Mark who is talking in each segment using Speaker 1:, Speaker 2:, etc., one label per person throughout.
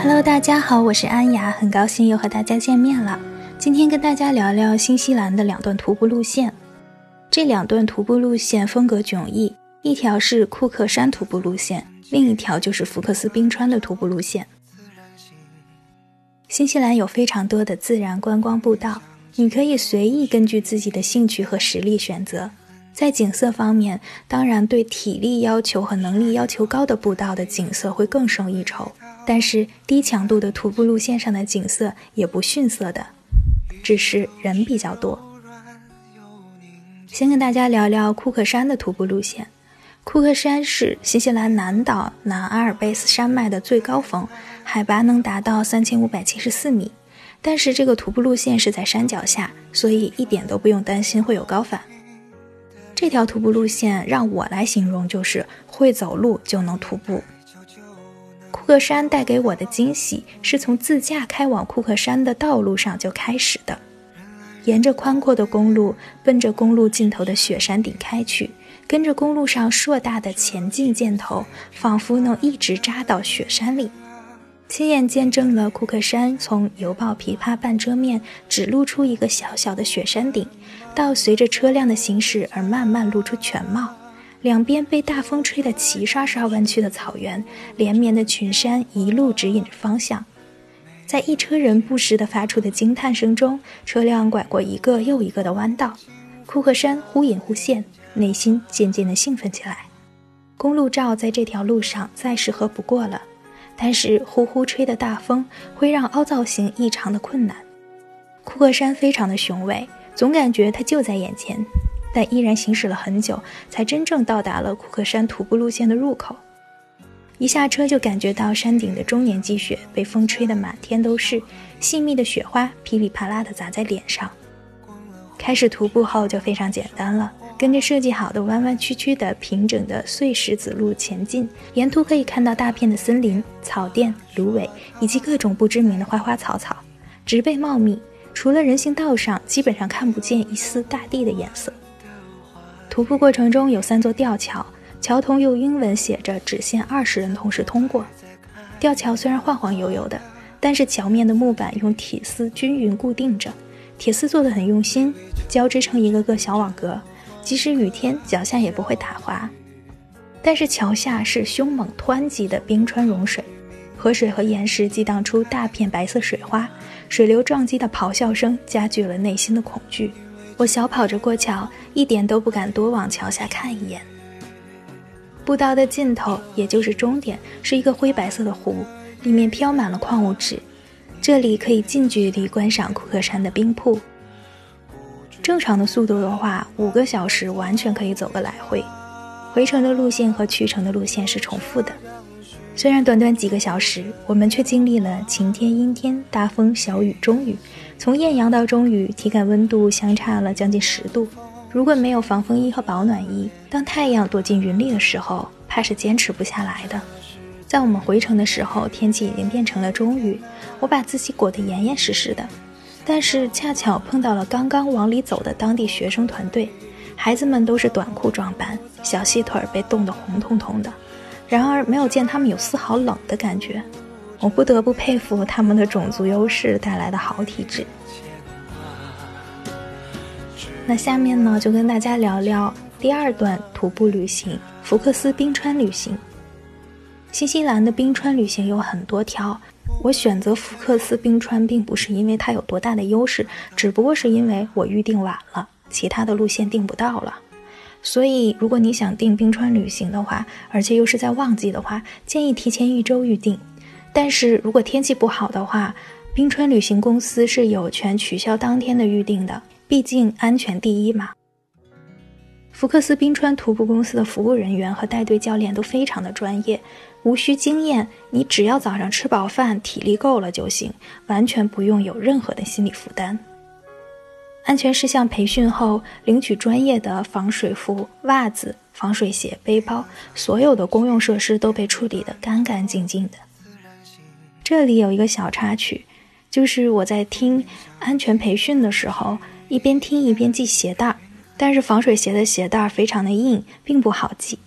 Speaker 1: Hello，大家好，我是安雅，很高兴又和大家见面了。今天跟大家聊聊新西兰的两段徒步路线。这两段徒步路线风格迥异，一条是库克山徒步路线，另一条就是福克斯冰川的徒步路线。新西兰有非常多的自然观光步道，你可以随意根据自己的兴趣和实力选择。在景色方面，当然对体力要求和能力要求高的步道的景色会更胜一筹，但是低强度的徒步路线上的景色也不逊色的，只是人比较多。先跟大家聊聊库克山的徒步路线。库克山是新西兰南岛南阿尔卑斯山脉的最高峰，海拔能达到三千五百七十四米。但是这个徒步路线是在山脚下，所以一点都不用担心会有高反。这条徒步路线让我来形容，就是会走路就能徒步。库克山带给我的惊喜是从自驾开往库克山的道路上就开始的，沿着宽阔的公路，奔着公路尽头的雪山顶开去，跟着公路上硕大的前进箭头，仿佛能一直扎到雪山里。亲眼见证了库克山从犹抱琵琶半遮面，只露出一个小小的雪山顶，到随着车辆的行驶而慢慢露出全貌。两边被大风吹得齐刷刷弯曲的草原，连绵的群山一路指引着方向。在一车人不时地发出的惊叹声中，车辆拐过一个又一个的弯道，库克山忽隐忽现，内心渐渐地兴奋起来。公路照在这条路上再适合不过了。但是呼呼吹的大风会让凹造型异常的困难。库克山非常的雄伟，总感觉它就在眼前，但依然行驶了很久，才真正到达了库克山徒步路线的入口。一下车就感觉到山顶的终年积雪被风吹得满天都是，细密的雪花噼里啪啦地砸在脸上。开始徒步后就非常简单了。跟着设计好的弯弯曲曲的平整的碎石子路前进，沿途可以看到大片的森林、草甸、芦苇以及各种不知名的花花草草，植被茂密。除了人行道上，基本上看不见一丝大地的颜色。徒步过程中有三座吊桥，桥头用英文写着“只限二十人同时通过”。吊桥虽然晃晃悠悠的，但是桥面的木板用铁丝均匀固定着，铁丝做的很用心，交织成一个个小网格。即使雨天，脚下也不会打滑。但是桥下是凶猛湍急的冰川融水，河水和岩石激荡出大片白色水花，水流撞击的咆哮声加剧了内心的恐惧。我小跑着过桥，一点都不敢多往桥下看一眼。步道的尽头，也就是终点，是一个灰白色的湖，里面飘满了矿物质。这里可以近距离观赏库克山的冰瀑。正常的速度的话，五个小时完全可以走个来回。回程的路线和去程的路线是重复的。虽然短短几个小时，我们却经历了晴天、阴天、大风、小雨、中雨。从艳阳到中雨，体感温度相差了将近十度。如果没有防风衣和保暖衣，当太阳躲进云里的时候，怕是坚持不下来的。在我们回程的时候，天气已经变成了中雨，我把自己裹得严严实实的。但是恰巧碰到了刚刚往里走的当地学生团队，孩子们都是短裤装扮，小细腿被冻得红彤彤的。然而没有见他们有丝毫冷的感觉，我不得不佩服他们的种族优势带来的好体质。那下面呢，就跟大家聊聊第二段徒步旅行——福克斯冰川旅行。新西兰的冰川旅行有很多条。我选择福克斯冰川，并不是因为它有多大的优势，只不过是因为我预定晚了，其他的路线订不到了。所以，如果你想订冰川旅行的话，而且又是在旺季的话，建议提前一周预定。但是如果天气不好的话，冰川旅行公司是有权取消当天的预定的，毕竟安全第一嘛。福克斯冰川徒步公司的服务人员和带队教练都非常的专业。无需经验，你只要早上吃饱饭，体力够了就行，完全不用有任何的心理负担。安全事项培训后，领取专业的防水服、袜子、防水鞋、背包，所有的公用设施都被处理得干干净净的。这里有一个小插曲，就是我在听安全培训的时候，一边听一边系鞋带儿，但是防水鞋的鞋带儿非常的硬，并不好系。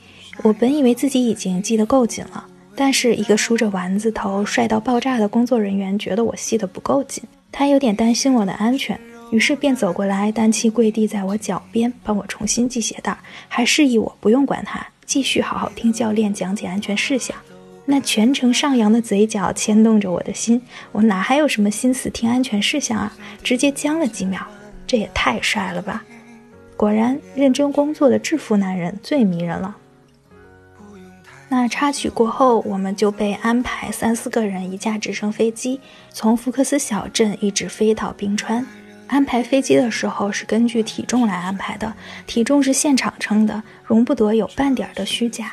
Speaker 1: 我本以为自己已经系得够紧了，但是一个梳着丸子头、帅到爆炸的工作人员觉得我系得不够紧，他有点担心我的安全，于是便走过来，单膝跪地在我脚边，帮我重新系鞋带，还示意我不用管他，继续好好听教练讲解安全事项。那全程上扬的嘴角牵动着我的心，我哪还有什么心思听安全事项啊？直接僵了几秒，这也太帅了吧！果然，认真工作的制服男人最迷人了。那插曲过后，我们就被安排三四个人一架直升飞机，从福克斯小镇一直飞到冰川。安排飞机的时候是根据体重来安排的，体重是现场称的，容不得有半点的虚假。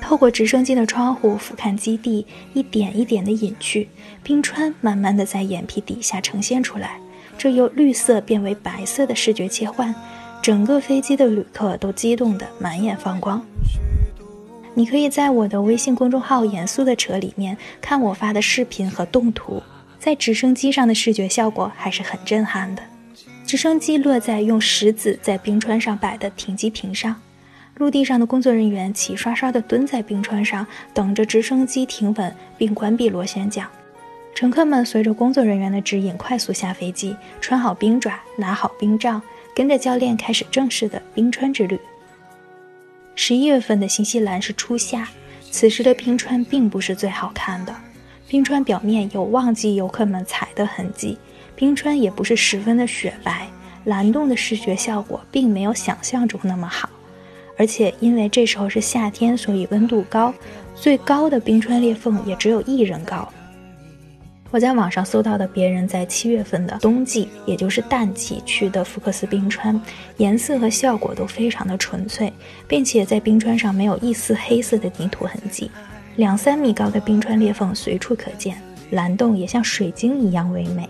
Speaker 1: 透过直升机的窗户俯瞰基地，一点一点的隐去，冰川慢慢的在眼皮底下呈现出来，这由绿色变为白色的视觉切换，整个飞机的旅客都激动得满眼放光。你可以在我的微信公众号“严肃的扯”里面看我发的视频和动图，在直升机上的视觉效果还是很震撼的。直升机落在用石子在冰川上摆的停机坪上，陆地上的工作人员齐刷刷地蹲在冰川上，等着直升机停稳并关闭螺旋桨。乘客们随着工作人员的指引快速下飞机，穿好冰爪，拿好冰杖，跟着教练开始正式的冰川之旅。十一月份的新西兰是初夏，此时的冰川并不是最好看的，冰川表面有忘记游客们踩的痕迹，冰川也不是十分的雪白，蓝洞的视觉效果并没有想象中那么好，而且因为这时候是夏天，所以温度高，最高的冰川裂缝也只有一人高。我在网上搜到的别人在七月份的冬季，也就是淡季去的福克斯冰川，颜色和效果都非常的纯粹，并且在冰川上没有一丝黑色的泥土痕迹，两三米高的冰川裂缝随处可见，蓝洞也像水晶一样唯美。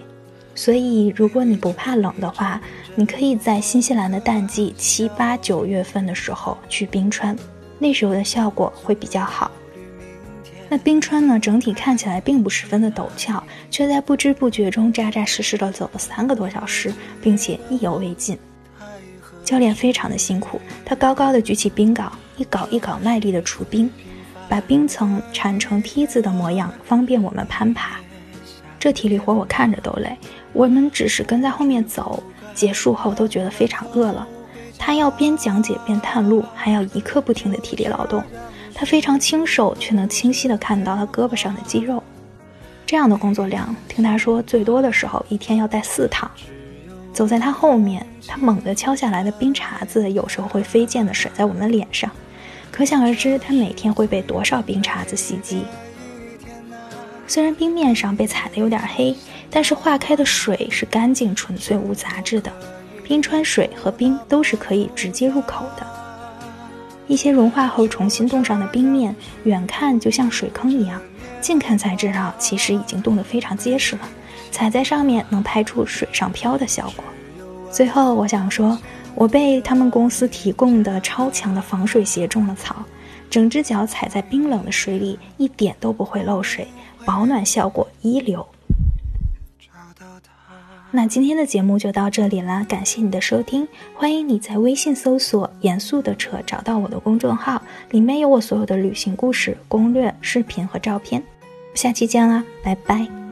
Speaker 1: 所以，如果你不怕冷的话，你可以在新西兰的淡季七八九月份的时候去冰川，那时候的效果会比较好。那冰川呢？整体看起来并不十分的陡峭，却在不知不觉中扎扎实实的走了三个多小时，并且意犹未尽。教练非常的辛苦，他高高的举起冰镐，一镐一镐卖力的除冰，把冰层铲成梯子的模样，方便我们攀爬。这体力活我看着都累，我们只是跟在后面走，结束后都觉得非常饿了。他要边讲解边探路，还要一刻不停的体力劳动。他非常清瘦，却能清晰的看到他胳膊上的肌肉。这样的工作量，听他说，最多的时候一天要带四趟。走在他后面，他猛地敲下来的冰碴子，有时候会飞溅的甩在我们脸上，可想而知，他每天会被多少冰碴子袭击。虽然冰面上被踩得有点黑，但是化开的水是干净纯粹无杂质的，冰川水和冰都是可以直接入口的。一些融化后重新冻上的冰面，远看就像水坑一样，近看才知道其实已经冻得非常结实了。踩在上面能拍出水上漂的效果。最后，我想说，我被他们公司提供的超强的防水鞋种了草，整只脚踩在冰冷的水里一点都不会漏水，保暖效果一流。那今天的节目就到这里啦，感谢你的收听，欢迎你在微信搜索“严肃的扯”找到我的公众号，里面有我所有的旅行故事、攻略、视频和照片。下期见啦，拜拜。